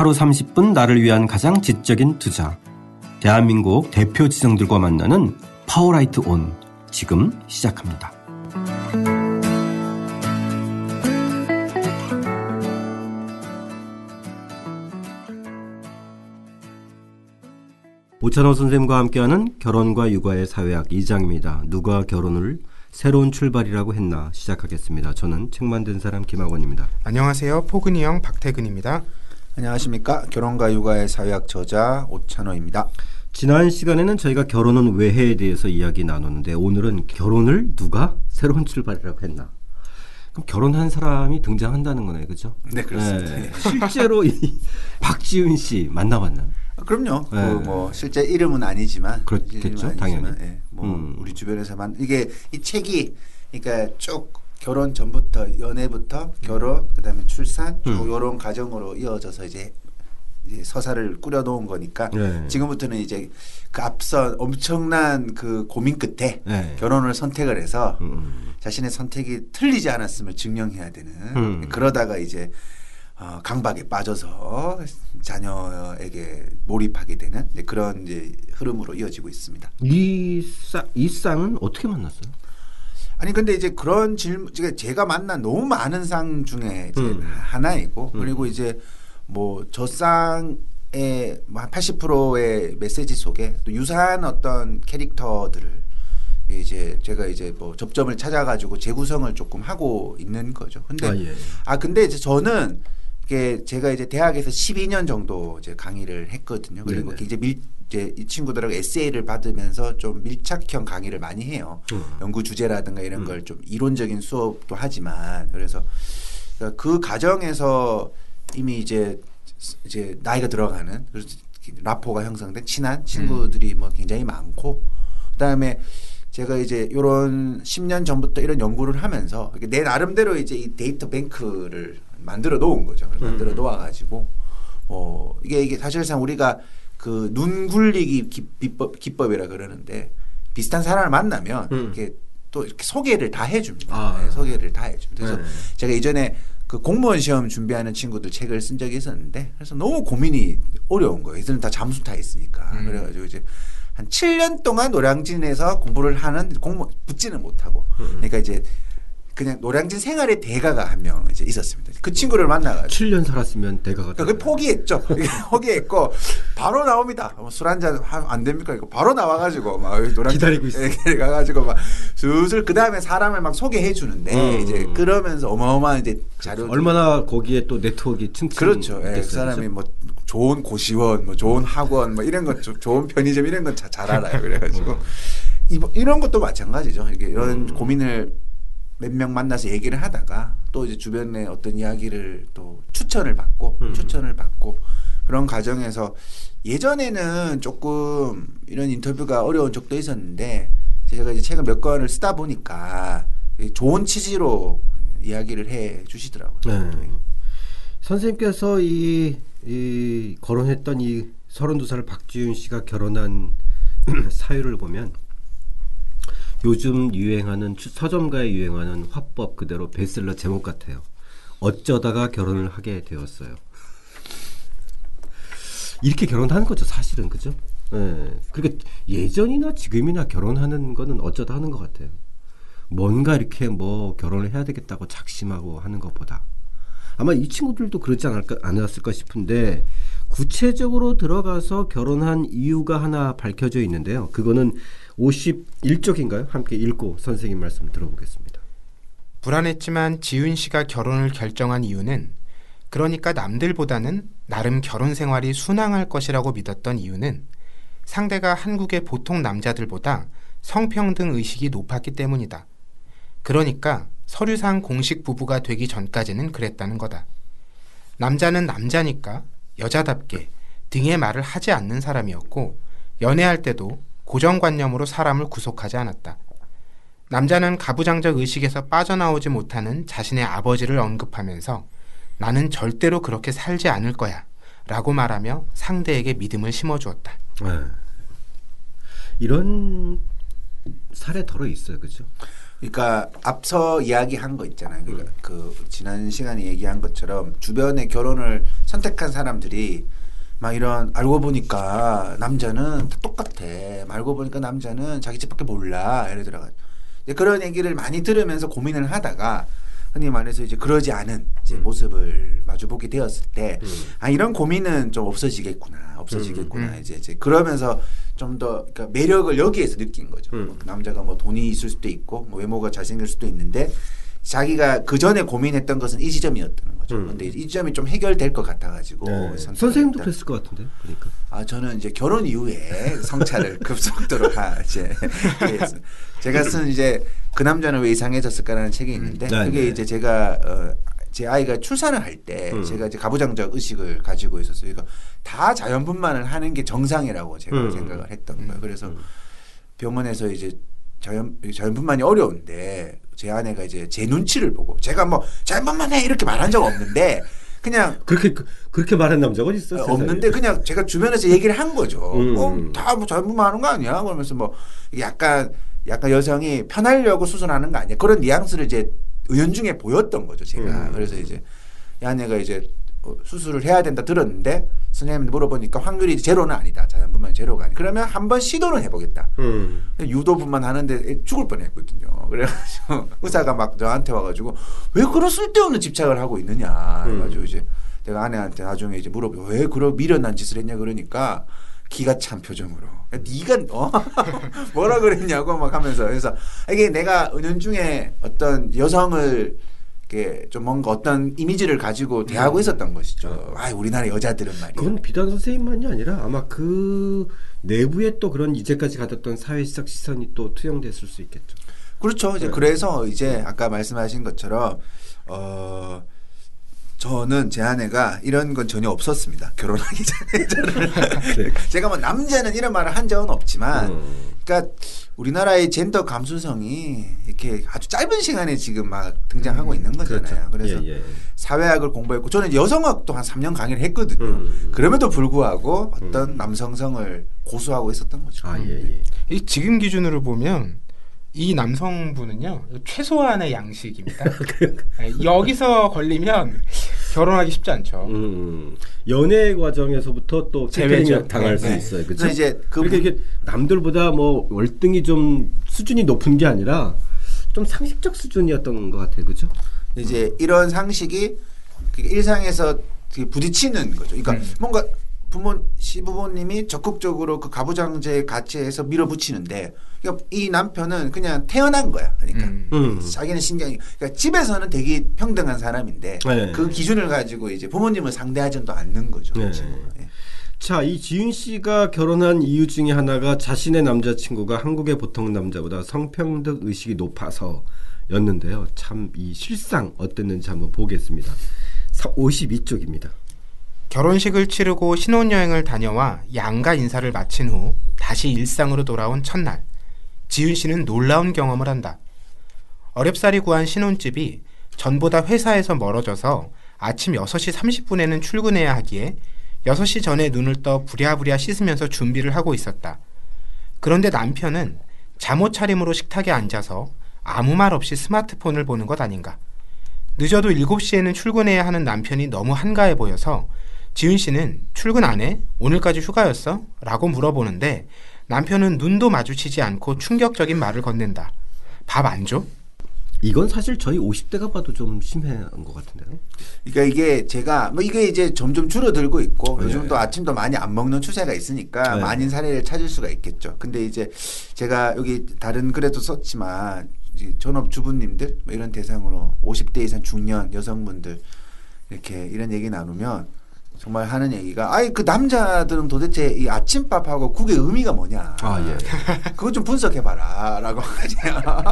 하루 30분 나를 위한 가장 지적인 투자. 대한민국 대표 지성들과 만나는 파워라이터 ON 지금 시작합니다. 오찬호 선생님과 함께하는 결혼과 육아의 사회학 2장입니다. 누가 결혼을 새로운 출발이라고 했나 시작하겠습니다. 저는 책 만든 사람 김학원입니다. 안녕하세요. 포근이 형 박태근입니다. 안녕하십니까. 결혼과 육아의 사회학 저자 오찬호입니다. 지난 시간에는 저희가 결혼은 왜 해에 대해서 이야기 나눴는데 오늘은 결혼을 누가 새로운 출발이라고 했나. 그럼 결혼한 사람이 등장한다는 거네요, 그죠? 네, 그렇습니다. 네. 실제로 이 박지훈 씨 만나봤나요? 아, 그럼요. 네. 그뭐 실제 이름은 아니지만 그렇겠죠, 아니지만, 당연히. 네, 뭐 음. 우리 주변에서만 이게 이 책이 그러니까 쭉 결혼 전부터 연애부터 결혼 그다음에 출산 음. 이런 과정으로 이어져서 이제 서사를 꾸려놓은 거니까 네. 지금부터는 이제 그 앞선 엄청난 그 고민 끝에 네. 결혼을 선택을 해서 음. 자신의 선택이 틀리지 않았음을 증명해야 되는 음. 그러다가 이제 어, 강박에 빠져서 자녀에게 몰입하게 되는 그런 이제 흐름으로 이어지고 있습니다. 이, 쌍, 이 쌍은 어떻게 만났어요? 아니 근데 이제 그런 질문 제가 만난 너무 많은 상 중에 음. 하나이고 음. 그리고 이제 뭐저 쌍의 뭐한 80%의 메시지 속에 또 유사한 어떤 캐릭터들을 이제 제가 이제 뭐 접점을 찾아가지고 재구성을 조금 하고 있는 거죠. 근데 아, 예. 아 근데 이제 저는 이게 제가 이제 대학에서 12년 정도 이제 강의를 했거든요. 그리고 네네. 이제 밀 이제 이 친구들하고 에세이를 받으면서 좀 밀착형 강의를 많이 해요. 음. 연구 주제라든가 이런 음. 걸좀 이론적인 수업도 하지만 그래서 그러니까 그 과정에서 이미 이제 이제 나이가 들어가는 그래서 rapport가 형성된 친한 친구들이 음. 뭐 굉장히 많고 그다음에 제가 이제 요런 10년 전부터 이런 연구를 하면서 내 나름대로 이제 이 데이터 뱅크를 만들어 놓은 거죠. 만들어 음. 놓아 가지고 뭐 이게 이게 사실상 우리가 그 눈 굴리기 기법 기법이라 그러는데 비슷한 사람을 만나면 음. 이렇게 또 이렇게 소개를 다 해줍니다. 아. 네, 소개를 다 해줍니다. 그래서 네. 제가 이전에 그 공무원 시험 준비하는 친구들 책을 쓴 적이 있었는데 그래서 너무 고민이 어려운 거예요. 이들은 다 잠수 타 있으니까 음. 그래가지고 이제 한 7년 동안 노량진에서 공부를 하는 공무 붙지는 못하고 음. 그러니까 이제 그냥 노량진 생활의 대가가 한 명 이제 있었습니다. 그 친구를 만나가지고 7년 살았으면 대가가 그러니까 포기했죠. 포기했고 바로 나옵니다. 뭐술 한잔 안 됩니까? 이거 바로 나와가지고 막 노량진 기다리고 있어. 가가지고 막 슬슬 그 다음에 사람을 막 소개해 주는데 음. 이제 그러면서 어마어마한 이제 자료 얼마나 거기에 또 네트워크 층층 그렇죠. 예, 그 사람이 뭐 좋은 고시원, 뭐 좋은 학원, 뭐 이런 것, 좋은 편의점 이런 건잘 알아요. 그래가지고 음. 이런 것도 마찬가지죠. 이게 이런 음. 고민을 몇 명 만나서 얘기를 하다가 또 이제 주변에 어떤 이야기를 또 추천을 받고 음. 추천을 받고 그런 과정에서 예전에는 조금 이런 인터뷰가 어려운 적도 있었는데 제가 이제 최근 몇 권을 쓰다 보니까 좋은 취지로 이야기를 해 주시더라고요. 네. 선생님께서 이, 이 거론했던 이 32살 박지윤 씨가 결혼한 사유를 보면 요즘 유행하는 서점가에 유행하는 화법 그대로 베슬러 제목 같아요. 어쩌다가 결혼을 하게 되었어요. 이렇게 결혼하는 거죠, 사실은 그죠? 예. 그러니까 예전이나 지금이나 결혼하는 거는 어쩌다 하는 것 같아요. 뭔가 이렇게 뭐 결혼을 해야 되겠다고 작심하고 하는 것보다 아마 이 친구들도 그러지 않을까 않았을까 싶은데 구체적으로 들어가서 결혼한 이유가 하나 밝혀져 있는데요. 그거는 51쪽인가요? 함께 읽고 선생님 말씀 들어보겠습니다. 불안했지만 지윤 씨가 결혼을 결정한 이유는 그러니까 남들보다는 나름 결혼 생활이 순항할 것이라고 믿었던 이유는 상대가 한국의 보통 남자들보다 성평등 의식이 높았기 때문이다. 그러니까 서류상 공식 부부가 되기 전까지는 그랬다는 거다. 남자는 남자니까 여자답게 등의 말을 하지 않는 사람이었고 연애할 때도 고정관념으로 사람을 구속하지 않았다. 남자는 가부장적 의식에서 빠져나오지 못하는 자신의 아버지를 언급하면서 나는 절대로 그렇게 살지 않을 거야. 라고 말하며 상대에게 믿음을 심어주었다. 네. 이런 사례 덜어 있어요. 그죠? 그러니까 앞서 이야기한 거 있잖아요. 그러니까 그 지난 시간에 얘기한 것처럼 주변에 결혼을 선택한 사람들이 막 이런 알고 보니까 남자는 다 똑같아. 알고 보니까 남자는 자기 집밖에 몰라. 예를 들어 그런 얘기를 많이 들으면서 고민을 하다가 흔히 말해서 이제 그러지 않은 이제 모습을 마주보게 되었을 때, 아 이런 고민은 좀 없어지겠구나, 없어지겠구나 음. 이제 이제 그러면서 좀 더 그러니까 매력을 여기에서 느낀 거죠. 음. 뭐 남자가 뭐 돈이 있을 수도 있고, 뭐 외모가 잘생길 수도 있는데 자기가 그 전에 고민했던 것은 이 지점이었다는 거죠. 음. 근데 이 지점이 좀 해결될 것 같아가지고 네. 선생님도. 그랬을 것 같은데 보니까. 아 저는 이제 결혼 이후에 성차를 급속도로 하 이제. 제가 쓴 이제 그 남자는 왜 이상해졌을까라는 책이 있는데 네, 그게 네. 이제 제가 어, 제 아이가 출산을 할때 음. 제가 이제 가부장적 의식을 가지고 있었어요. 그러니까 다 자연분만을 하는 게 정상이라고 제가 음. 생각을 했던 거예요. 그래서 병원에서 이제 자연 자연분만이 어려운데 제 아내가 이제 제 눈치를 보고 제가 뭐 자연분만해 이렇게 말한 적 없는데 그냥 그렇게 그- 그렇게 말한 남자가 있어? 세상에. 없는데 그냥 제가 주변에서 얘기를 한 거죠. 음. 어, 다뭐 잘못하는 거 아니야? 그러면서 뭐 약간 약간 여성이 편하려고 수술하는 거 아니야? 그런 뉘앙스를 이제 의연중에 보였던 거죠. 제가 음. 그래서 이제 이 아내가 이제 어, 수술을 해야 된다 들었는데 선생님한테 물어보니까 확률이 제로는 아니다. 자연분만 제로가 아니. 그러면 한번 시도는 해보겠다. 음. 유도분만 하는데 죽을 뻔했거든요. 그래가지고 의사가 막 저한테 와가지고 왜 그런 쓸데없는 집착을 하고 있느냐. 그래가지고 음. 이제 내가 아내한테 나중에 이제 물어보 왜 그런 미련한 짓을 했냐 그러니까 기가 찬 표정으로 야, 네가 어 뭐라 그랬냐고 막 하면서 그래서 이게 내가 은연중에 어떤 여성을 좀 뭔가 어떤 이미지를 가지고 대하고 있었던 것이죠. 아 우리나라 여자들은 말이야. 그건 비단 선생님만이 아니라 아마 그 내부에 또 그런 이제까지 가졌던 사회적 시선이 또 투영됐을 수 있겠죠. 그렇죠. 이제 네. 그래서 이제 아까 말씀하신 것처럼 어 저는 제 아내가 이런 건 전혀 없었습니다. 결혼하기 전에 저는 네. 제가 뭐 남자는 이런 말을 한 적은 없지만 음. 그러니까 우리나라의 젠더 감수성이 이렇게 아주 짧은 시간에 지금 막 등장하고 있는 거잖아요. 그래서 예, 예. 사회학을 공부했고 저는 여성학도 한 3년 강의를 했거든요. 음. 그럼에도 불구하고 어떤 남성성을 고수하고 있었던 거죠. 아, 예, 예. 이 지금 기준으로 보면 이 남성분은요 최소한의 양식입니다. 네, 여기서 걸리면 결혼하기 쉽지 않죠. 음, 연애 과정에서부터 또 제외죠. 제외 당할 수 네. 있어요. 그죠? 이제 그 그러니까 이게 남들보다 뭐 월등히 좀 수준이 높은 게 아니라 좀 상식적 수준이었던 것 같아요. 그죠? 이제 이런 상식이 그 일상에서 부딪히는 거죠. 그러니까 음. 뭔가 부모 시부모님이 적극적으로 그 가부장제 가치에서 밀어붙이는데 그러니까 이 남편은 그냥 태어난 거야. 그러니까 음. 음. 자기는 신경이 그러니까 집에서는 되게 평등한 사람인데 네. 그 기준을 가지고 이제 부모님을 상대하지도 않는 거죠. 네. 예. 자, 이 지윤 씨가 결혼한 이유 중에 하나가 자신의 남자친구가 한국의 보통 남자보다 성평등 의식이 높아서였는데요. 참 이 실상 어땠는지 한번 보겠습니다. 52쪽입니다. 결혼식을 치르고 신혼여행을 다녀와 양가 인사를 마친 후 다시 일상으로 돌아온 첫날 지윤 씨는 놀라운 경험을 한다. 어렵사리 구한 신혼집이 전보다 회사에서 멀어져서 아침 6시 30분에는 출근해야 하기에 6시 전에 눈을 떠 부랴부랴 씻으면서 준비를 하고 있었다. 그런데 남편은 잠옷 차림으로 식탁에 앉아서 아무 말 없이 스마트폰을 보는 것 아닌가. 늦어도 7시에는 출근해야 하는 남편이 너무 한가해 보여서 지은 씨는 출근 안 해? 오늘까지 휴가였어? 라고 물어보는데 남편은 눈도 마주치지 않고 충격적인 말을 건넨다. 밥 안 줘? 이건 사실 저희 50대가 봐도 좀 심한 것 같은데요. 그러니까 이게 제가 뭐 이게 이제 점점 줄어들고 있고 네. 요즘 또 아침도 많이 안 먹는 추세가 있으니까 네. 많은 사례를 찾을 수가 있겠죠. 근데 이제 제가 여기 다른 글에도 썼지만 이제 전업 주부님들 뭐 이런 대상으로 50대 이상 중년 여성분들 이렇게 이런 얘기 나누면 정말 하는 얘기가 아이 그 남자들은 도대체 이 아침밥하고 국의 의미가 뭐냐. 아, 예. 그거 좀 분석해 봐라라고 하죠.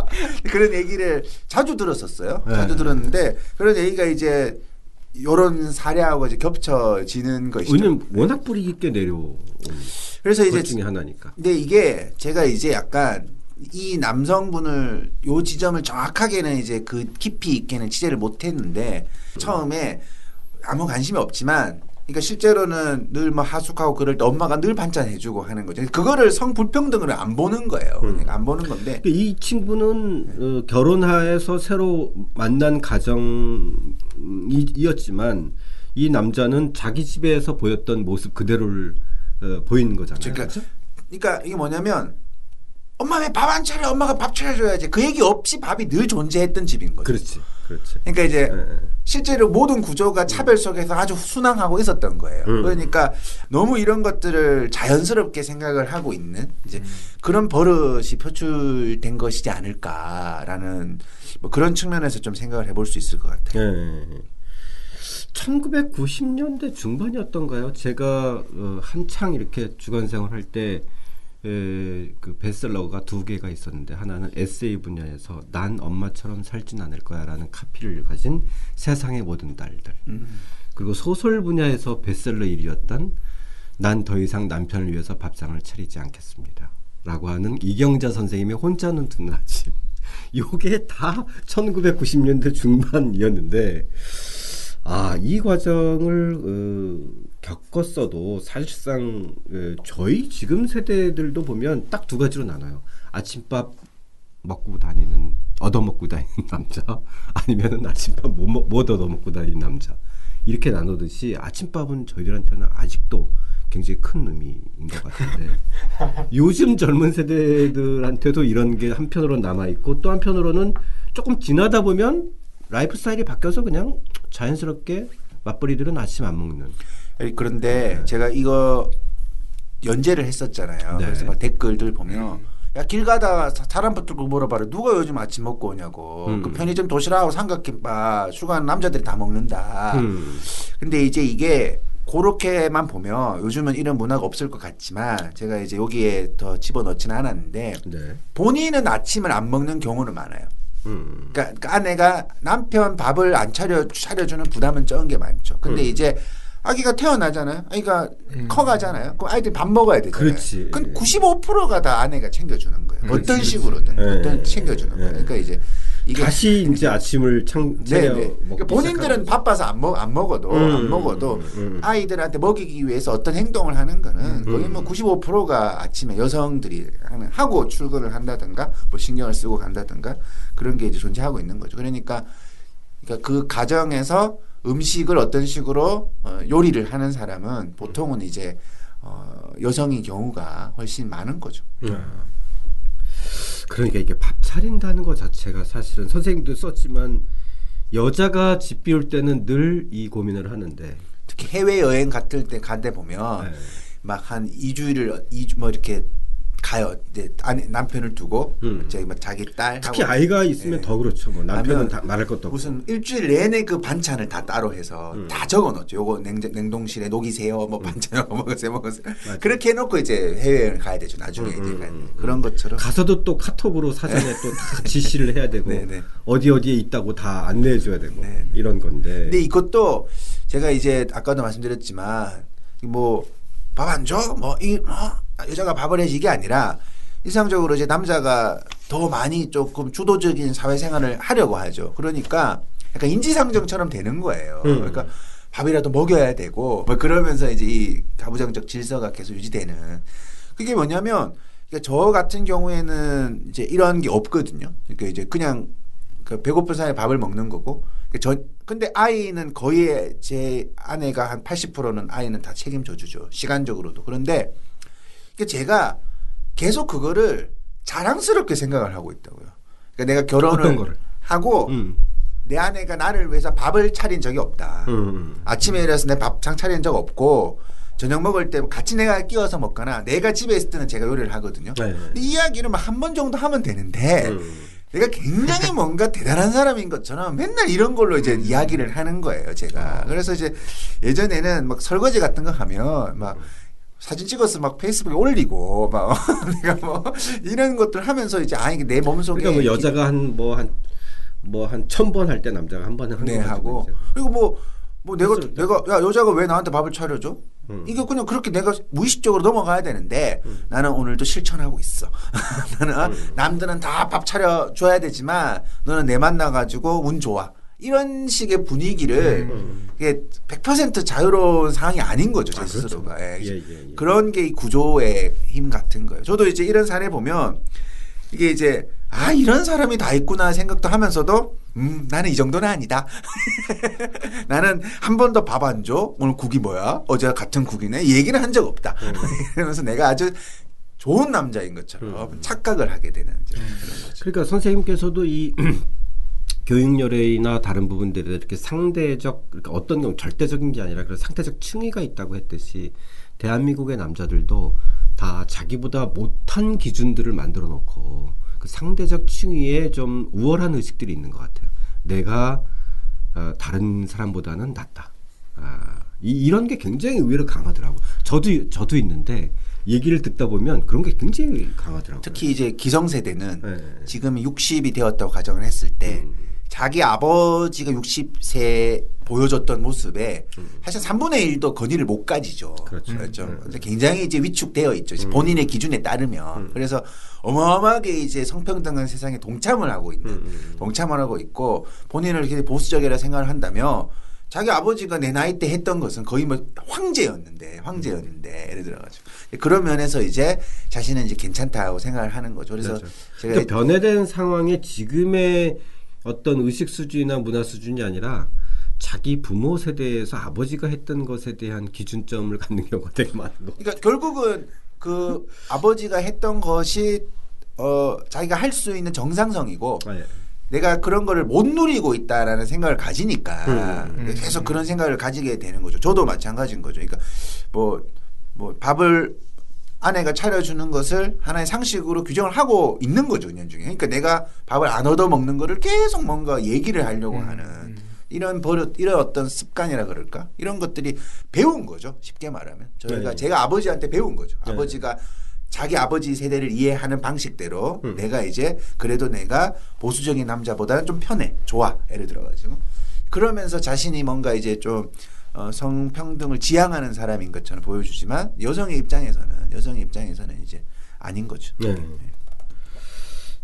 그런 얘기를 자주 들었었어요. 네. 자주 들었는데 그런 얘기가 이제 이런 사례하고 이제 겹쳐지는 것이죠. 왜냐면 워낙 뿌리 깊게 내려온 그래서 것 이제 중에 하나니까. 근데 이게 제가 이제 약간 이 남성분을 요 지점을 정확하게는 이제 그 깊이 있게는 취재를 못 했는데 처음에 아무 관심이 없지만 그러니까 실제로는 늘 뭐 하숙하고 그럴 때 엄마가 늘 반찬 해주고 하는 거죠. 그거를 성불평등을 안 보는 거예요. 음. 그러니까 안 보는 건데. 그러니까 이 친구는 어, 결혼하에서 새로 만난 가정이었지만 이 남자는 자기 집에서 보였던 모습 그대로를 어, 보이는 거잖아요. 그러니까, 그렇죠? 그러니까 이게 뭐냐면 엄마 왜 밥 안 차려? 엄마가 밥 차려줘야지. 그 얘기 없이 밥이 늘 존재했던 집인 거죠. 그렇지, 그렇지. 그러니까 이제 예, 예. 실제로 모든 구조가 차별 속에서 아주 순항하고 있었던 거예요. 음. 그러니까 너무 이런 것들을 자연스럽게 생각을 하고 있는 이제 그런 버릇이 표출된 것이지 않을까라는 뭐 그런 측면에서 좀 생각을 해볼 수 있을 것 같아요. 예. 1990년대 중반이었던가요? 제가 어, 한창 이렇게 주간 생활할 때 에, 그 베스트셀러가 두 개가 있었는데 하나는 에세이 분야에서 난 엄마처럼 살진 않을 거야라는 카피를 가진 세상의 모든 딸들. 음. 그리고 소설 분야에서 베스트셀러 1위였던 난 더 이상 남편을 위해서 밥상을 차리지 않겠습니다. 라고 하는 이경자 선생님의 혼자 눈 뜨는 아침. 요게 다 1990년대 중반이었는데 아, 이 과정을 어, 겪었어도 사실상 어, 저희 지금 세대들도 보면 딱 두 가지로 나눠요. 아침밥 먹고 다니는 얻어 먹고 다니는 남자 아니면은 아침밥 못, 먹- 못 얻어 먹고 다니는 남자 이렇게 나누듯이 아침밥은 저희들한테는 아직도 굉장히 큰 의미인 것 같은데 요즘 젊은 세대들한테도 이런 게 한편으로 남아 있고 또 한편으로는 조금 지나다 보면 라이프 스타일이 바뀌어서 그냥 자연스럽게 맞벌이들은 아침 안 먹는 그런데 제가 이거 연재를 했었잖아요. 네. 그래서 막 댓글들 보면 야 길 가다가 사- 사람 붙들고 물어봐라 누가 요즘 아침 먹고 오냐고 음. 그 편의점 도시락하고 삼각김밥 휴가 남자들이 다 먹는다. 음. 근데 이제 이게 그렇게만 보면 요즘은 이런 문화가 없을 것 같지만 제가 이제 여기에 더 집어넣지는 않았는데 네. 본인은 아침을 안 먹는 경우는 많아요. 음. 그러니까, 그러니까 아내가 남편 밥을 안 차려 차려주는 부담은 적은 게 많죠. 근데 음. 이제 아기가 태어나잖아요. 아기가 커가잖아요. 그럼 아이들이 밥 먹어야 되잖아요. 그렇지. 그건 95%가 다 아내가 챙겨주는 거예요. 그렇지, 어떤 그렇지. 식으로든 네. 어떤 챙겨주는 거예요. 네. 그러니까 이제 다시 이제 아침을 창 네, 네. 그러니까 본인들은. 바빠서 안, 먹, 안 먹어도 음, 안 먹어도 음, 음. 아이들한테 먹이기 위해서 어떤 행동을 하는 거는 거의 뭐 95%가 아침에 여성들이 하는 하고 출근을 한다든가 뭐 신경을 쓰고 간다든가 그런 게 이제 존재하고 있는 거죠. 그러니까 그러니까 그 가정에서 음식을 어떤 식으로 어, 요리를 하는 사람은 보통은 이제 어, 여성인 경우가 훨씬 많은 거죠. 음. 그러니까 이게 밥 차린다는 것 자체가 사실은 선생님도 썼지만 여자가 집 비울 때는 늘 이 고민을 하는데 특히 해외 여행 갔을 때 가대 보면 네. 막한 2주일을 2주 뭐 이렇게 가요. 이제 아내 남편을 두고 음. 이제 막 자기 딸 특히 아이가 있으면 예. 더 그렇죠. 뭐 남편은 다 말할 것도 없고. 무슨 일주일 내내 그 반찬을 다 따로 해서 음. 다 적어 놓죠. 요거 냉, 냉동실에 녹이세요. 뭐 반찬 뭐 먹으세요, 먹으세요. 맞아. 그렇게 해 놓고 이제 해외여행 가야 되죠. 나중에 음, 이제 음. 음, 그런 것처럼. 가서도 또 카톡으로 사전에 또 다 지시를 해야 되고 네, 네. 어디 어디에 있다고 다 안내해 줘야 되고 네, 네. 이런 건데. 근데 이것도 제가 이제 아까도 말씀드렸지만 뭐 밥 안 줘? 뭐 이 뭐, 여자가 밥을 해지 이게 아니라 일상적으로 이제 남자가 더 많이 조금 주도적인 사회생활을 하려고 하죠. 그러니까 약간 인지상정처럼 되는 거예요. 음. 그러니까 밥이라도 먹여야 되고 뭐 그러면서 이제 이 가부장적 질서가 계속 유지되는 그게 뭐냐면 그러니까 저 같은 경우에는 이제 이런 게 없거든요. 그러니까 이제 그냥 그 배고픈 사이에 밥을 먹는 거고. 그저 근데 아이는 거의 제 아내가 한 80%는 아이는 다 책임져 주죠. 시간적으로도. 그런데 그 제가 계속 그거를 자랑스럽게 생각을 하고 있다고요. 그러니까 내가 결혼을? 하고 음. 내 아내가 나를 위해서 밥을 차린 적이 없다. 음, 음. 아침에 일어나서 내 밥상 차린 적 없고 저녁 먹을 때 같이 내가 끼워서 먹거나 내가 집에 있을 때는 제가 요리를 하거든요. 네. 이 이야기를 한 번 정도 하면 되는데 음. 내가 굉장히 뭔가 대단한 사람인 것처럼 맨날 이런 걸로 이제 이야기를 하는 거예요, 제가. 그래서 이제 예전에는 막 설거지 같은 거 하면 막 사진 찍어서 막 페이스북에 올리고 막 내가 뭐 이런 것들 하면서 이제 아니 내 몸속에 그러니까 뭐 여자가 한 뭐 한 뭐한 천번할때 남자가 한 번에 네 하고 그리고 뭐뭐 내가 그렇죠. 내가 야 여자가 왜 나한테 밥을 차려줘? 음. 이게 그냥 그렇게 내가 무의식적으로 넘어가야 되는데 나는 오늘도 실천하고 있어. 나는 어, 음. 남들은 다 밥 차려 줘야 되지만 너는 내 만나 가지고 운 좋아. 이런 식의 분위기를 이게 100% 자유로운 상황이 아닌 거죠 제 아, 그렇죠. 스스로가 예. 예, 예, 예. 그런 게이 구조의 힘 같은 거예요. 저도 이제 이런 사례 보면 이게 이제 아 이런 사람이 다 있구나 생각도 하면서도 음 나는 이 정도는 아니다. 나는 한 번도 밥안 줘. 오늘 국이 뭐야? 어제 같은 국이네. 이 얘기는 한적 없다. 음. 이러면서 내가 아주 좋은 남자인 것처럼 착각을 하게 되는 그런 거죠. 그러니까 선생님께서도 이 교육열애나 다른 부분들에 이렇게 상대적 그러니까 어떤 경우 절대적인 게 아니라 그런 상대적 층위가 있다고 했듯이 대한민국의 남자들도 다 자기보다 못한 기준들을 만들어 놓고 그 상대적 층위에 좀 우월한 의식들이 있는 것 같아요. 내가 어, 다른 사람보다는 낫다. 아, 이, 이런 게 굉장히 의외로 강하더라고. 저도 저도 있는데 얘기를 듣다 보면 그런 게 굉장히 강하더라고요. 특히 이제 기성세대는 네. 지금 60이 되었다고 가정을 했을 때 음. 자기 아버지가 60세 보여줬던 모습에 사실 3분의 1도 건의를 못 가지죠. 음. 그렇죠. 음. 굉장히 이제 위축되어 있죠. 이제 본인의 기준에 따르면. 그래서 어마어마하게 이제 성평등한 세상에 동참을 하고 있는, 음, 동참을 하고 있고 본인을 이렇게 보수적이라 생각을 한다면 자기 아버지가 내 나이 때 했던 것은 거의 뭐 황제였는데, 황제였는데, 예를 들어가지고. 그런 면에서 이제 자신은 이제 괜찮다고 생각을 하는 거죠. 그래서 그렇죠. 제가 그러니까 변화된 상황에 지금의 어떤 의식 수준이나 문화 수준이 아니라 자기 부모 세대에서 아버지가 했던 것에 대한 기준점을 갖는 경우가 되게 많은 거. 그러니까 결국은 그 아버지가 했던 것이 어 자기가 할 수 있는 정상성이고 아, 예. 내가 그런 거를 못 누리고 있다라는 생각을 가지니까 음, 음. 계속 그런 생각을 가지게 되는 거죠. 저도 마찬가지인 거죠. 그러니까 뭐뭐 밥을 아내가 차려주는 것을 하나의 상식으로 규정을 하고 있는 거죠, 은연중에. 그러니까 내가 밥을 안 얻어 먹는 거를 계속 뭔가 얘기를 하려고 음, 하는 음. 이런 버릇, 이런 어떤 습관이라 그럴까? 이런 것들이 배운 거죠. 쉽게 말하면. 저희가 네. 제가 아버지한테 배운 거죠. 네. 아버지가 자기 아버지 세대를 이해하는 방식대로 음. 내가 이제 그래도 내가 보수적인 남자보다는 좀 편해. 좋아. 예를 들어가지고. 그러면서 자신이 뭔가 이제 좀 어, 성평등을 지향하는 사람인 것처럼 보여주지만 여성의 입장에서는 여성의 입장에서는 이제 아닌 거죠. 네.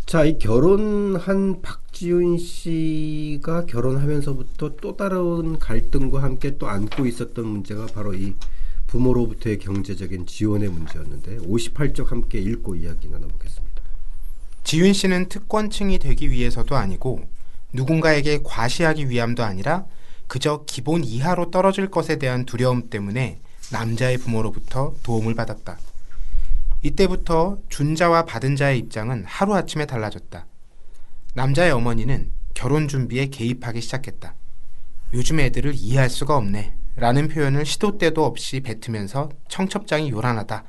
자, 이 결혼한 박지훈 씨가 결혼하면서부터 또 다른 갈등과 함께 또 안고 있었던 문제가 바로 이 부모로부터의 경제적인 지원의 문제였는데 58쪽 함께 읽고 이야기 나눠보겠습니다. 지윤 씨는 특권층이 되기 위해서도 아니고 누군가에게 과시하기 위함도 아니라 그저 기본 이하로 떨어질 것에 대한 두려움 때문에 남자의 부모로부터 도움을 받았다. 이때부터 준 자와 받은 자의 입장은 하루아침에 달라졌다. 남자의 어머니는 결혼 준비에 개입하기 시작했다. 요즘 애들을 이해할 수가 없네. 라는 표현을 시도 때도 없이 뱉으면서 청첩장이 요란하다.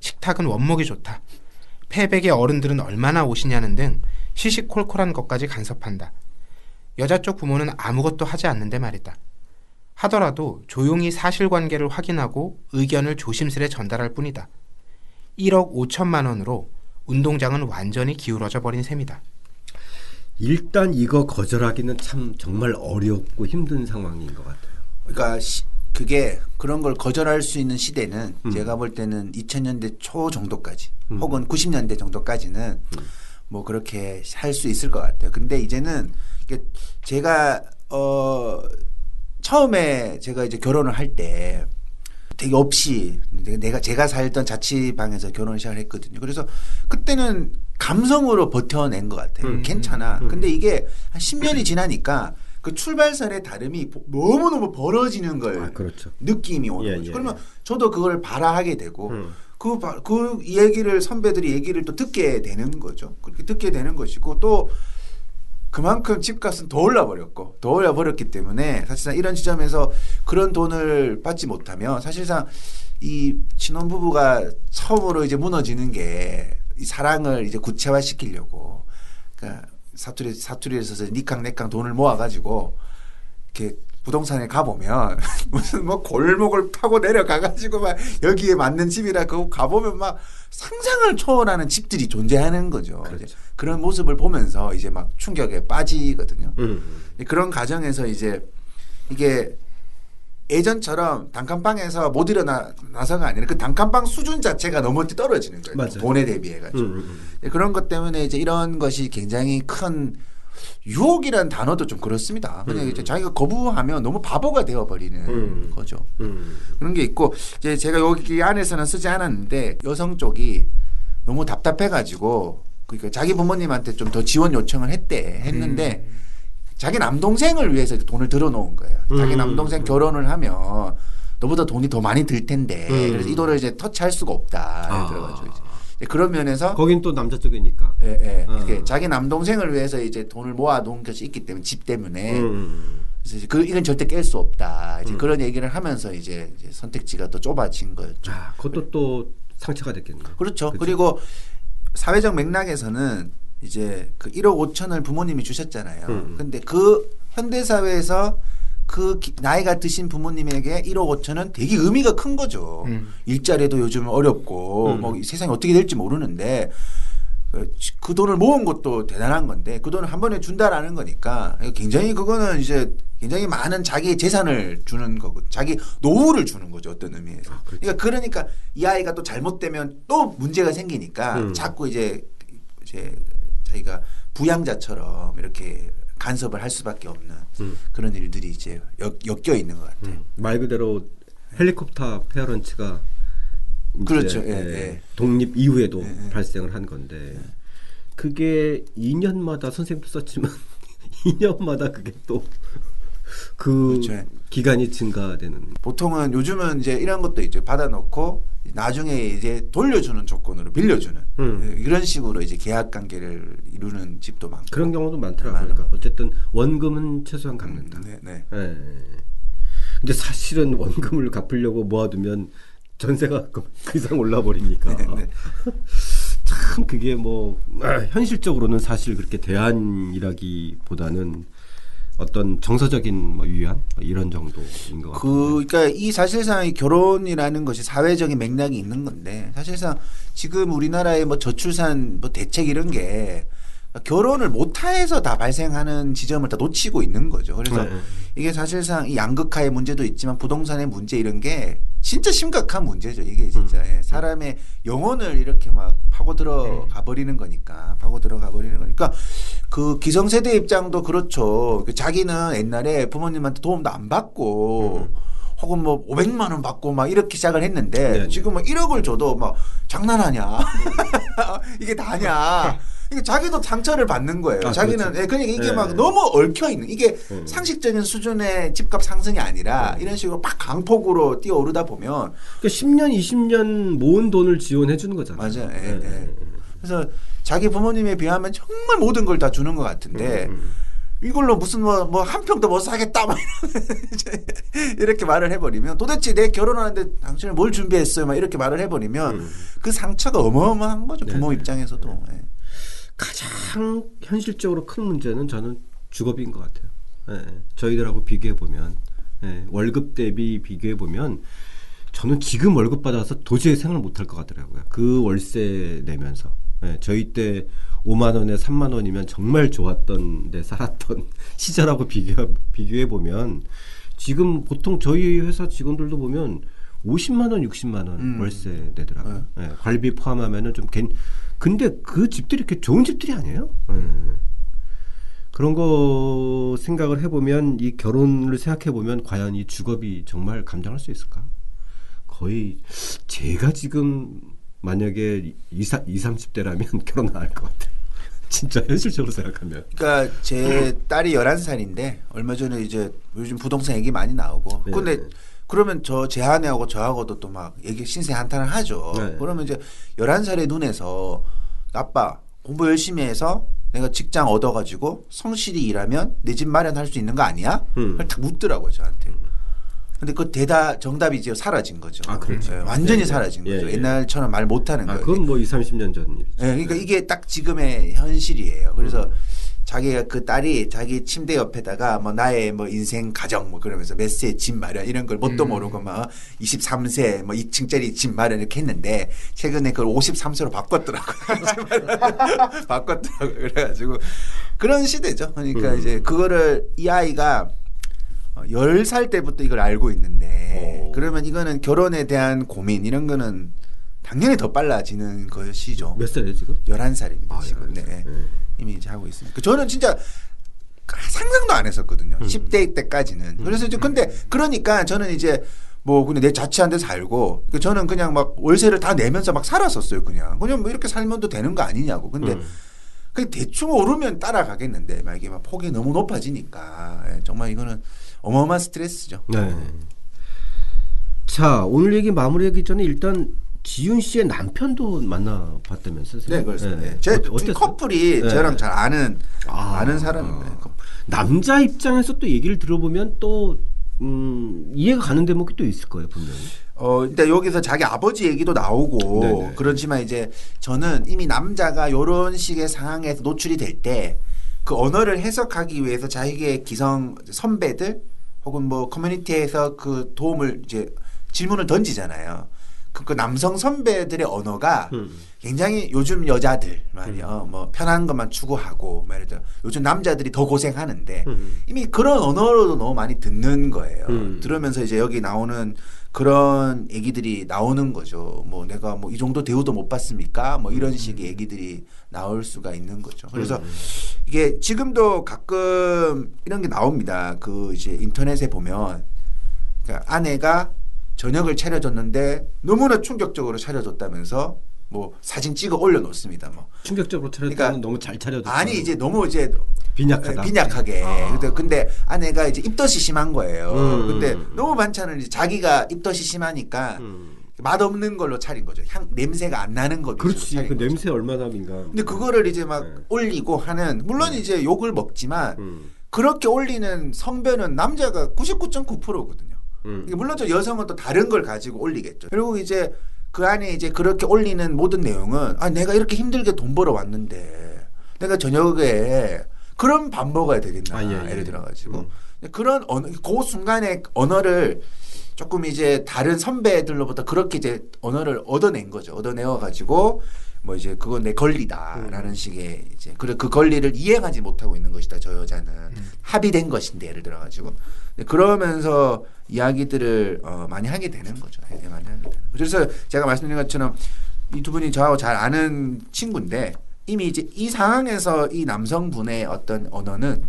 식탁은 원목이 좋다. 패백의 어른들은 얼마나 오시냐는 등 시시콜콜한 것까지 간섭한다. 여자 쪽 부모는 아무것도 하지 않는데 말이다. 하더라도 조용히 사실관계를 확인하고 의견을 조심스레 전달할 뿐이다. 1억 5천만 원으로 운동장은 완전히 기울어져 버린 셈이다. 일단 이거 거절하기는 참 정말 어렵고 힘든 상황인 것 같아요. 그러니까 시- 그게 그런 걸 거절할 수 있는 시대는 음. 제가 볼 때는 2000년대 초 정도까지 음. 혹은 90년대 정도까지는 뭐 그렇게 할 수 있을 것 같아요. 근데 이제는 제가 어 처음에 제가 이제 결혼을 할 때 되게 없이 내가 제가 살던 자취방에서 결혼을 시작했거든요. 그래서 그때는 감성으로 버텨낸 것 같아요. 음. 괜찮아. 음. 근데 이게 한 10년이 지나니까 그 출발선의 다름이 보- 너무너무 벌어지는 걸 아, 그렇죠. 느낌이 오는 예, 거죠. 예, 그러면 저도 그걸 바라하게 되고 음. 그, 바- 그 얘기를 선배들이 얘기를 또 듣게 되는 거죠. 그렇게 듣게 되는 것이고 또 그만큼 집값은 더 올라버렸고 더 올라버렸기 때문에 사실상 이런 지점에서 그런 돈을 받지 못하면 사실상 이 신혼부부가 처음으로 이제 무너지는 게 이 사랑을 이제 구체화시키려고 그러니까 사투리 사투리에서 니캉 내캉 돈을 모아가지고 이렇게 부동산에 가보면 무슨 뭐 골목을 타고 내려가가지고 막 여기에 맞는 집이라 그거 가보면 막 상상을 초월하는 집들이 존재하는 거죠. 그렇죠. 이제 그런 모습을 보면서 이제 막 충격에 빠지거든요. 음. 그런 과정에서 이제 이게 예전처럼 단칸방에서 못 일어나서가 아니라 그 단칸방 수준 자체가 너무 떨어지는 거예요. 맞아요. 돈에 대비해가지고. 음, 음, 네, 그런 것 때문에 이제 이런 것이 굉장히 큰 유혹이라는 단어도 좀 그렇습니다. 그냥 이제 자기가 거부하면 너무 바보가 되어버리는 음. 거죠. 음. 그런 게 있고 이제 제가 여기 안에서는 쓰지 않았는데 여성 쪽이 너무 답답해가지고 그러니까 자기 부모님한테 좀 더 지원 요청을 했대 했는데 자기 남동생을 위해서 돈을 들어놓은 거예요. 자기 음. 남동생 결혼을 하면 너보다 돈이 더 많이 들 텐데 음. 그래서 이 돈을 이제 터치할 수가 없다. 아. 들어가지고 이제 그런 면에서 거긴 또 남자 쪽이니까. 예, 예. 어. 자기 남동생을 위해서 이제 돈을 모아 놓은 것이 있기 때문에 집 때문에 음. 그래서 이제 그 이건 절대 깰 수 없다. 이제 음. 그런 얘기를 하면서 이제, 이제 선택지가 또 좁아진 거였죠. 아, 그것도 또 상처가 됐겠네요. 그렇죠. 그쵸. 그리고 사회적 맥락에서는 이제 그 1억 5천을 부모님이 주셨잖아요. 음. 근데 그 현대 사회에서 그 기- 나이가 드신 부모님에게 1억 5천은 되게 의미가 큰 거죠. 음. 일자리도 요즘 어렵고 음. 뭐 세상이 어떻게 될지 모르는데 그, 그 돈을 모은 것도 대단한 건데 그 돈을 한 번에 준다라는 거니까 굉장히 그거는 이제 굉장히 많은 자기의 재산을 주는 거고 자기 노후를 주는 거죠 어떤 의미에서. 아, 그렇죠. 그러니까 그러니까 이 아이가 또 잘못되면 또 문제가 생기니까 음. 자꾸 이제 이제 자기가 부양자처럼 이렇게 간섭을 할 수밖에 없는 음. 그런 일들이 이제 엮, 여 있는 것 같아요. 음. 말 그대로 헬리콥터 페어런츠가 그렇죠. 예, 예, 예. 독립 이후에도 예, 예. 발생을 한 건데 그게 2년마다 선생님도 썼지만 2년마다 그게 또 그 그렇죠. 기간이 증가되는 보통은 요즘은 이제 이런 것도 있죠. 받아놓고 나중에 이제 돌려주는 조건으로 빌려주는 음. 이런 식으로 이제 계약 관계를 이루는 집도 많고 그런 경우도 많더라고요. 그러니까 어쨌든 원금은 최소한 갚는다. 네, 네. 예. 근데 사실은 원금을 갚으려고 모아두면 전세가 그, 그 이상 올라 버리니까 네, 네. 참 그게 뭐 아, 현실적으로는 사실 그렇게 대안이라기보다는 어떤 정서적인 뭐 유한 뭐 이런 정도인 것 같아요. 그, 그러니까 이 사실상 이 결혼이라는 것이 사회적인 맥락이 있는 건데 사실상 지금 우리나라의 뭐 저출산 뭐 대책 이런 게 결혼을 못해서 다 발생하는 지점을 다 놓치고 있는 거죠. 그래서 네. 이게 사실상 이 양극화의 문제도 있지만 부동산의 문제 이런 게 진짜 심각한 문제죠. 이게 진짜 음. 예, 사람의 영혼을 이렇게 막 파고 들어가 버리는 거니까 파고 들어가 버리는 거니까 그 기성세대 입장도 그렇죠. 그 자기는 옛날에 부모님한테 도움도 안 받고 혹은 뭐 500만 원 받고 막 이렇게 시작을 했는데 음. 네, 네. 지금 뭐 1억을 줘도 막 장난하냐 이게 다냐 이게 자기도 상처를 받는 거예요. 아, 자기는 그렇죠. 예, 그러니까 이게 네. 막 너무 얽혀 있는 이게 음. 상식적인 수준의 집값 상승이 아니라 이런 식으로 막 강폭으로 뛰어오르다 보면 그러니까 10년, 20년 모은 돈을 지원해 주는 거잖아요. 맞아요. 예, 예, 예. 그래서 자기 부모님에 비하면 정말 모든 걸 다 주는 것 같은데 음, 음. 이걸로 무슨 뭐 뭐 한 평도 못 사겠다 막 이제 이렇게 말을 해버리면 도대체 내 결혼하는데 당신은 뭘 준비했어요? 막 이렇게 말을 해버리면 음. 그 상처가 어마어마한 거죠 네, 부모 네. 입장에서도. 예. 가장 현실적으로 큰 문제는 저는 주거비인 것 같아요. 예, 저희들하고 비교해 보면 예, 월급 대비 비교해 보면 저는 지금 월급 받아서 도저히 생활 못할 것 같더라고요. 그 월세 내면서 예, 저희 때 5만 원에 3만 원이면 정말 좋았던 데 살았던 시절하고 비교 비교해 보면 지금 보통 저희 회사 직원들도 보면 50만 원, 60만 원 음. 월세 내더라고요. 예, 관리비 포함하면은 좀 괜. 근데 그 집들이 이렇게 좋은 집들이 아니에요. 예. 그런 거 생각을 해보면 이 결혼을 생각해 보면 과연 이 주거비 정말 감당할 수 있을까? 거의 제가 지금 만약에 20, 30대라면 결혼 안 할 것 같아요. 진짜 현실적으로 생각하면. 그러니까 제 딸이 11살인데 얼마 전에 이제 요즘 부동산 얘기 많이 나오고 네. 근데 그러면 저 제 아내하고 저하고도 또 막 얘기 신세 한탄을 하죠. 네. 그러면 이제 11살의 눈에서 아빠 공부 열심히 해서 내가 직장 얻어가지고 성실히 일하면 내 집 마련할 수 있는 거 아니야? 음. 그걸 다 묻더라고요 저한테. 근데 그 대답 정답이 이제 사라진 거죠. 아, 그렇죠. 예, 완전히 네, 네. 사라진 예, 거죠. 예. 옛날처럼 말 못하는 아, 거예요. 그건 뭐 20, 30년 전 일이죠. 예, 그러니까 이게 딱 지금의 현실이에요. 그래서 음. 자기가 그 딸이 자기 침대 옆에다가 뭐 나의 뭐 인생 가정 뭐 그러면서 몇 세 집 마련 이런 걸 뭣도 음. 모르고 막 23세 뭐 2층짜리 집 마련 이렇게 했는데 최근에 그걸 53세로 바꿨더라고요. 바꿨더라고요. 그래가지고 그런 시대죠. 그러니까 음. 이제 그거를 이 아이가 어, 10살 때부터 이걸 알고 있는데 오. 그러면 이거는 결혼에 대한 고민 이런 거는 당연히 더 빨라지는 것이죠. 몇 살이에요 지금? 11살입니다, 아, 지금. 네. 11살. 네. 이미 이제 하고 있습니다. 저는 진짜 상상도 안 했었거든요. 음. 10대 때까지는. 그래서 이제 근데 그러니까 저는 이제 뭐 그냥 내 자취한 데 살고 그 저는 그냥 막 월세를 다 내면서 막 살았었어요. 그냥 그냥 뭐 이렇게 살면도 되는 거 아니냐고. 근데 음. 그 대충 오르면 따라가겠는데 막 이게 막 폭이 너무 높아지니까 예, 정말 이거는 어마어마한 스트레스죠. 네. 자 오늘 얘기 마무리하기 전에 일단 지윤 씨의 남편도 만나봤다면서요? 네, 그렇습니다. 네. 네. 제 어? 커플이 네. 저랑 잘 아는 아. 아, 는 사람입니다. 커플. 남자 입장에서 또 얘기를 들어보면 또 음, 이해가 가는 대목이 또 있을 거예요 분명히. 어, 일단 여기서 자기 아버지 얘기도 나오고 네네. 그렇지만 이제 저는 이미 남자가 요런 식의 상황에서 노출이 될 때 그 언어를 해석하기 위해서 자기의 기성 선배들 혹은 뭐 커뮤니티에서 그 도움을 이제 질문을 던지잖아요. 그, 그 남성 선배들의 언어가 음. 굉장히 요즘 여자들 말이요. 뭐 편한 것만 추구하고 뭐 예를 들어 요즘 남자들이 더 고생하는데 음. 이미 그런 언어로도 너무 많이 듣는 거예요. 음. 들으면서 이제 여기 나오는 그런 얘기들이 나오는 거죠. 뭐 내가 뭐 이 정도 대우도 못 받습니까? 뭐 이런 식의 얘기들이 나올 수가 있는 거죠. 그래서 음. 이게 지금도 가끔 이런 게 나옵니다. 그 이제 인터넷에 보면 그러니까 아내가 저녁을 차려줬는데 너무나 충격적으로 차려줬다면서 뭐 사진 찍어 올려놓습니다. 뭐 충격적으로 차렸다는 그러니까 너무 잘 차려줬다. 아니 이제 너무 이제 빈약하다. 빈약하게. 아. 근데, 아내가 이제 입덧이 심한 거예요. 음. 근데 너무 반찬을 이제 자기가 입덧이 심하니까 음. 맛없는 걸로 차린 거죠. 향 냄새가 안 나는 거 그렇지. 그 거죠. 냄새 얼마나 민감. 근데 그거를 이제 막 네. 올리고 하는 물론 이제 욕을 먹지만 음. 그렇게 올리는 성별은 남자가 99.9%거든요. 음. 물론 저 여성은 또 다른 걸 가지고 올리겠죠. 그리고 이제 그 안에 이제 그렇게 올리는 모든 내용은 아 내가 이렇게 힘들게 돈 벌어 왔는데 내가 저녁에 그런 밥 먹어야 되겠나 아, 예, 예. 예를 들어가지고 음. 그런 언어 그 순간에 언어를 조금 이제 다른 선배들로부터 그렇게 이제 언어를 얻어낸 거죠. 얻어내어 가지고 뭐 이제 그건 내 권리다라는 음. 식의 이제 그래 그 권리를 이행하지 못하고 있는 것이다. 저 여자는 음. 합의된 것인데 예를 들어 가지고 그러면서 이야기들을 어, 많이 하게 되는 거죠. 예, 많이 하게 되는. 거죠. 그래서 제가 말씀드린 것처럼 이 두 분이 저하고 잘 아는 친구인데 이미 이제 이 상황에서 이 남성분의 어떤 언어는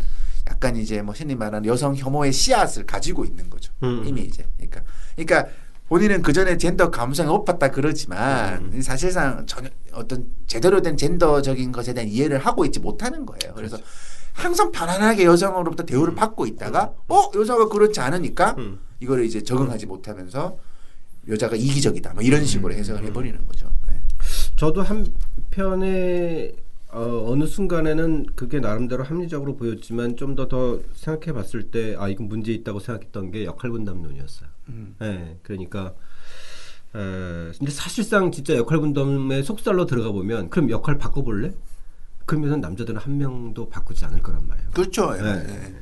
약간 이제 뭐 흔히 말하는 여성 혐오의 씨앗을 가지고 있는 거죠. 음. 이미 이제 그러니까 그러니까 본인은 그 전에 젠더 감수성이 높았다 그러지만 음. 사실상 전혀 어떤 제대로 된 젠더적인 것에 대한 이해를 하고 있지 못하는 거예요. 그래서 그렇죠. 항상 편안하게 여성으로부터 대우를 받고 있다가 어 여자가 그렇지 않으니까 음. 이거를 이제 적응하지 못하면서 여자가 이기적이다 뭐 이런 식으로 해석을 해버리는 거죠. 네. 저도 한편에 어, 어느 순간에는 그게 나름대로 합리적으로 보였지만 좀 더 더 생각해 봤을 때 아 이건 문제 있다고 생각했던 게 역할 분담론이었어요. 음. 네, 그러니까 에, 근데 사실상 진짜 역할 분담의 속살로 들어가 보면 그럼 역할 바꿔볼래? 그러면 남자들은 한 명도 바꾸지 않을 거란 말이에요. 그렇죠. 예, 네. 예.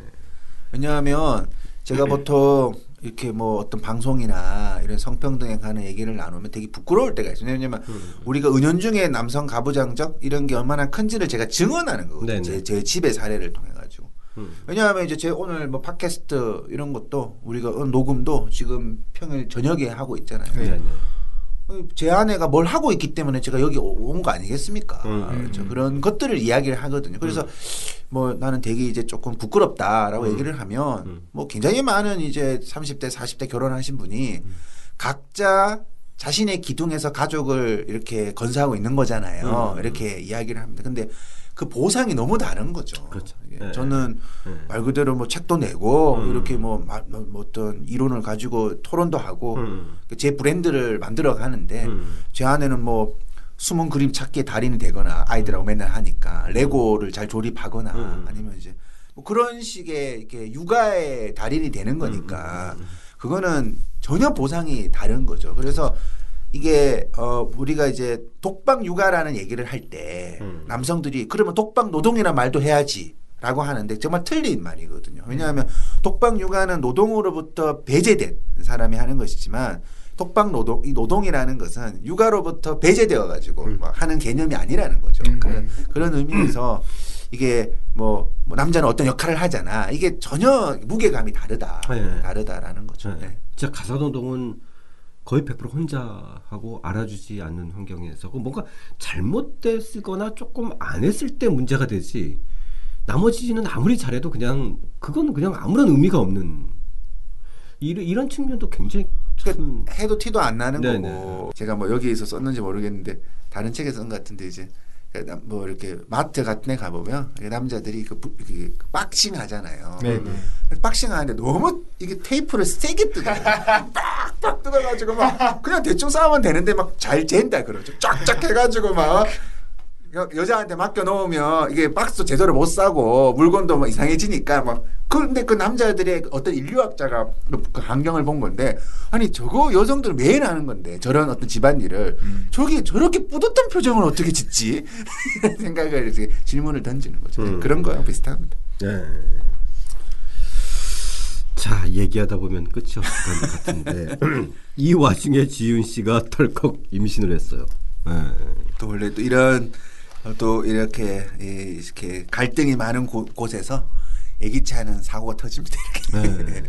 왜냐하면 제가 보통 이렇게 뭐 어떤 방송이나 이런 성평등에 관한 얘기를 나누면 되게 부끄러울 때가 있어요. 왜냐하면 음. 우리가 은연중에 남성 가부장적 이런 게 얼마나 큰지를 제가 증언하는 거거든요. 네네. 제, 제 집의 사례를 통해 가지고. 음. 왜냐하면 이제 제 오늘 뭐 팟캐스트 이런 것도 우리가 오늘 녹음도 지금 평일 저녁에 하고 있잖아요. 네, 네. 제 아내가 뭘 하고 있기 때문에 제가 여기 온 거 아니겠습니까? 음, 음, 그렇죠. 그런 것들을 이야기를 하거든요. 그래서 뭐 나는 되게 이제 조금 부끄럽다라고 음. 얘기를 하면 음. 뭐 굉장히 많은 이제 30대, 40대 결혼하신 분이 음. 각자 자신의 기둥에서 가족을 이렇게 건사하고 있는 거잖아요. 음. 이렇게 이야기를 합니다. 근데 그 보상이 너무 다른 거죠. 그렇죠. 이게 네. 저는 네. 말 그대로 뭐 책도 내고 음. 이렇게 뭐, 마- 뭐 어떤 이론을 가지고 토론도 하고 음. 제 브랜드를 만들어 가는데 음. 제 아내는 뭐 숨은 그림 찾기에 달인이 되거나 아이들하고 맨날 하니까 레고를 잘 조립하거나 음. 아니면 이제 뭐 그런 식의 이렇게 육아의 달인이 되는 거니까 음. 그거는 전혀 보상이 다른 거죠. 그래서 이게 어 우리가 이제 독방 육아라는 얘기를 할때 음. 남성들이 그러면 독방 노동이란 말도 해야지. 라고 하는데 정말 틀린 말이거든요. 왜냐하면 독방 육아는 노동으로부터 배제된 사람이 하는 것이지만 독방 노동 이 노동이라는 것은 육아로부터 배제되어 가지고 음. 하는 개념이 아니라는 거죠. 음. 그런 그런 의미에서 이게 뭐, 뭐 남자는 어떤 역할을 하잖아. 이게 전혀 무게감이 다르다. 네. 다르다라는 거죠. 네. 네. 진짜 가사노동은 거의 100% 혼자 하고 알아주지 않는 환경에서 그 뭔가 잘못됐거나 조금 안 했을 때 문제가 되지 나머지는 아무리 잘해도 그냥 그건 그냥 아무런 의미가 없는 이런, 이런 측면도 굉장히 참 해도 티도 안 나는 네네. 거고 제가 뭐 여기에서 썼는지 모르겠는데 다른 책에 쓴 것 같은데 이제 뭐 이렇게 마트 같은 데 가보면 남자들이 그, 부- 그 박싱 하잖아요. 네네. 박싱 하는데 너무 이게 테이프를 세게 뜯어요. 빡빡 뜯어가지고 막 그냥 대충 싸우면 되는데 막 잘 잰다 그러죠. 쫙쫙 해가지고 막 여, 여자한테 맡겨 놓으면 이게 박스도 제대로 못 싸고 물건도 막 이상해지니까 막 그런데 그 남자들의 어떤 인류학자가 그- 그 환경을 본 건데 아니 저거 여성들은 매일 하는 건데 저런 어떤 집안일을 저기 저렇게 뿌듯한 표정을 어떻게 짓지 생각을 이제 질문을 던지는 거죠 음. 그런 거랑 비슷합니다. 네. 자 얘기하다 보면 끝이 없을 것 같은데 이 와중에 지윤 씨가 덜컥 임신을 했어요. 네. 또 원래 또 이런 어, 또 이렇게 이- 이렇게 갈등이 많은 곳, 곳에서 예기치 않은 사고가 터집니다. 네.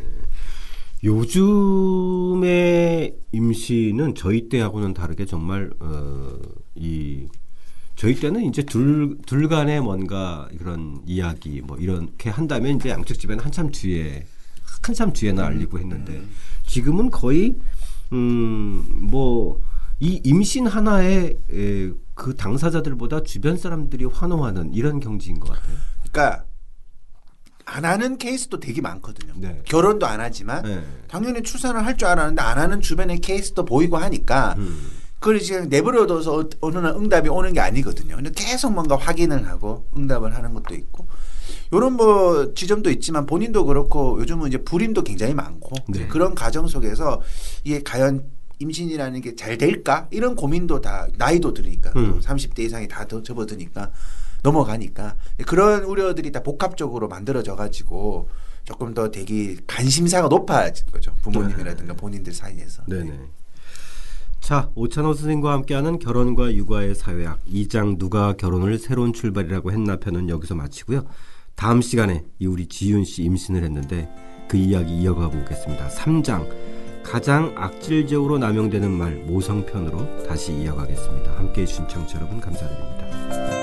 요즘의 임신은 저희 때하고는 다르게 정말 어, 이 저희 때는 이제 둘, 둘 간에 뭔가 그런 이야기 뭐 이렇게 한다면 이제 양쪽 집에는 한참 뒤에 한참 뒤에나 알리고 했는데 지금은 거의 음뭐 이 임신 하나에 에, 그 당사자들보다 주변 사람들이 환호하는 이런 경지인 것 같아요. 그러니까 안 하는 케이스도 되게 많거든요. 네. 결혼도 안 하지만 네. 당연히 출산을 할 줄 알았는데 안 하는 주변의 케이스도 보이고 하니까 음. 그걸 이제 내버려둬서 어- 어느 날 응답이 오는 게 아니거든요. 근데 계속 뭔가 확인을 하고 응답을 하는 것도 있고 요런 뭐 지점도 있지만 본인도 그렇고 요즘은 이제 불임도 굉장히 많고 네. 그런 과정 속에서 이게 과연 임신이라는 게 잘 될까 이런 고민도 다 나이도 들으니까 음. 30대 이상이 다 더 접어드니까 넘어가니까 그런 우려들이 다 복합적으로 만들어져 가지고 조금 더 되게 관심사가 높아진 거죠 부모님이라든가 본인들 사이에서 네네. 자, 오찬호 선생님과 함께하는 결혼과 육아의 사회학 2장 누가 결혼을 새로운 출발이라고 했나 편은 여기서 마치고요. 다음 시간에 이 우리 지윤 씨 임신을 했는데 그 이야기 이어가 보겠습니다. 3장 가장 악질적으로 남용되는 말 모성편으로 다시 이어가겠습니다. 함께해 주신 청취자 여러분 감사드립니다.